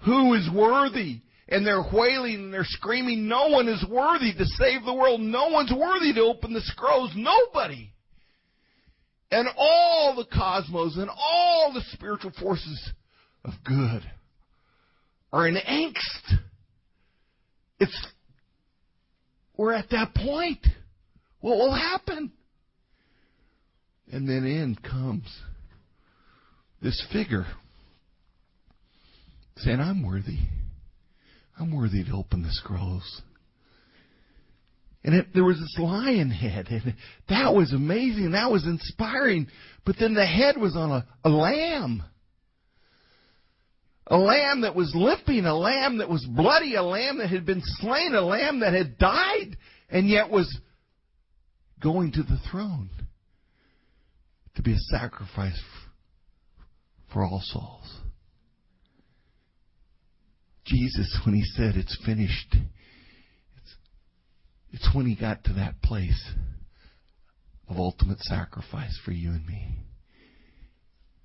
Who is worthy? And they're wailing and they're screaming, No one is worthy to save the world. No one's worthy to open the scrolls. Nobody. And all the cosmos and all the spiritual forces of good are in angst. It's, we're at that point. What will happen? And then in comes this figure saying, I'm worthy. I'm worthy to open the scrolls. And it, there was this lion head, and that was amazing. That was inspiring. But then the head was on a, a lamb. A lamb that was limping, a lamb that was bloody, a lamb that had been slain, a lamb that had died, and yet was going to the throne to be a sacrifice for all souls. Jesus, when he said, It's finished, it's when he got to that place of ultimate sacrifice for you and me.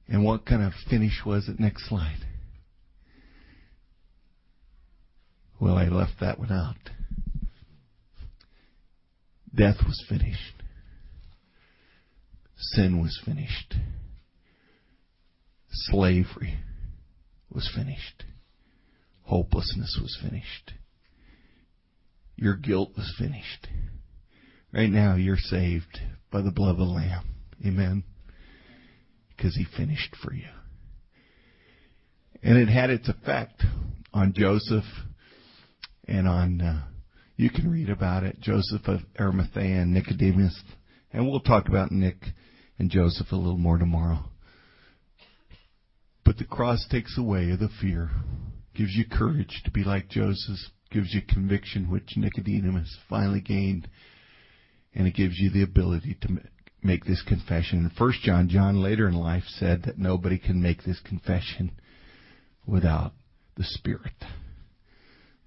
And what kind of finish was it? Next slide. Well, I left that one out. Death was finished. Sin was finished. Slavery was finished. Hopelessness was finished. Your guilt was finished. Right now, you're saved by the blood of the Lamb. Amen. Because he finished for you. And it had its effect on Joseph and on, uh, you can read about it, Joseph of Arimathea and Nicodemus. And we'll talk about Nick and Joseph a little more tomorrow. But the cross takes away the fear, gives you courage to be like Joseph, gives you conviction, which Nicodemus finally gained, and it gives you the ability to make this confession. In First John, John later in life said that nobody can make this confession without the Spirit.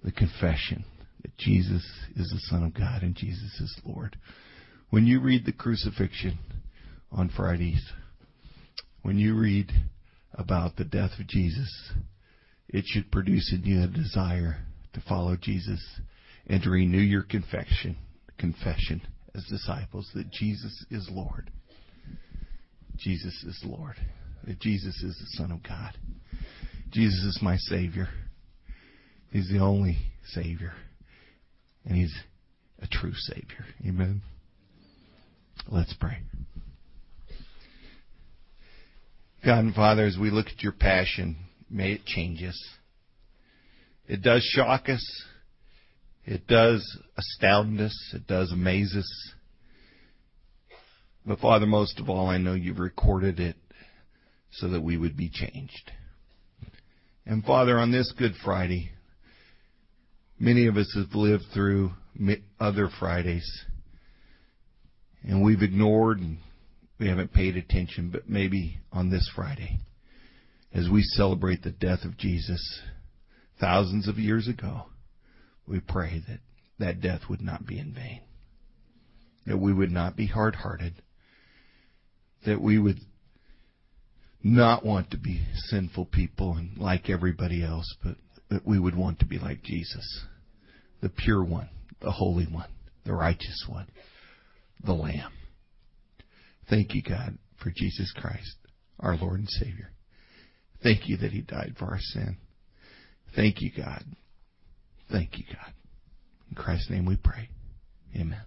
The confession that Jesus is the Son of God and Jesus is Lord. When you read the crucifixion on Fridays, when you read about the death of Jesus, it should produce in you a desire to follow Jesus and to renew your confession, confession as disciples that Jesus is Lord. Jesus is Lord. That Jesus is the Son of God. Jesus is my Savior. He's the only Savior. And He's a true Savior. Amen. Let's pray. God and Father, as we look at your passion, it change us. It does shock us. It does astound us. It does amaze us. But Father, most of all, I know you've recorded it so that we would be changed. And Father, on this Good Friday, many of us have lived through other Fridays and we've ignored and we haven't paid attention, but maybe on this Friday, as we celebrate the death of Jesus thousands of years ago, we pray that that death would not be in vain. That we would not be hard hearted. That we would not want to be sinful people and like everybody else, but that we would want to be like Jesus, the pure one, the holy one, the righteous one, the Lamb. Thank you, God, for Jesus Christ, our Lord and Savior. Thank you that He died for our sin. Thank you, God. Thank you, God. In Christ's name we pray. Amen.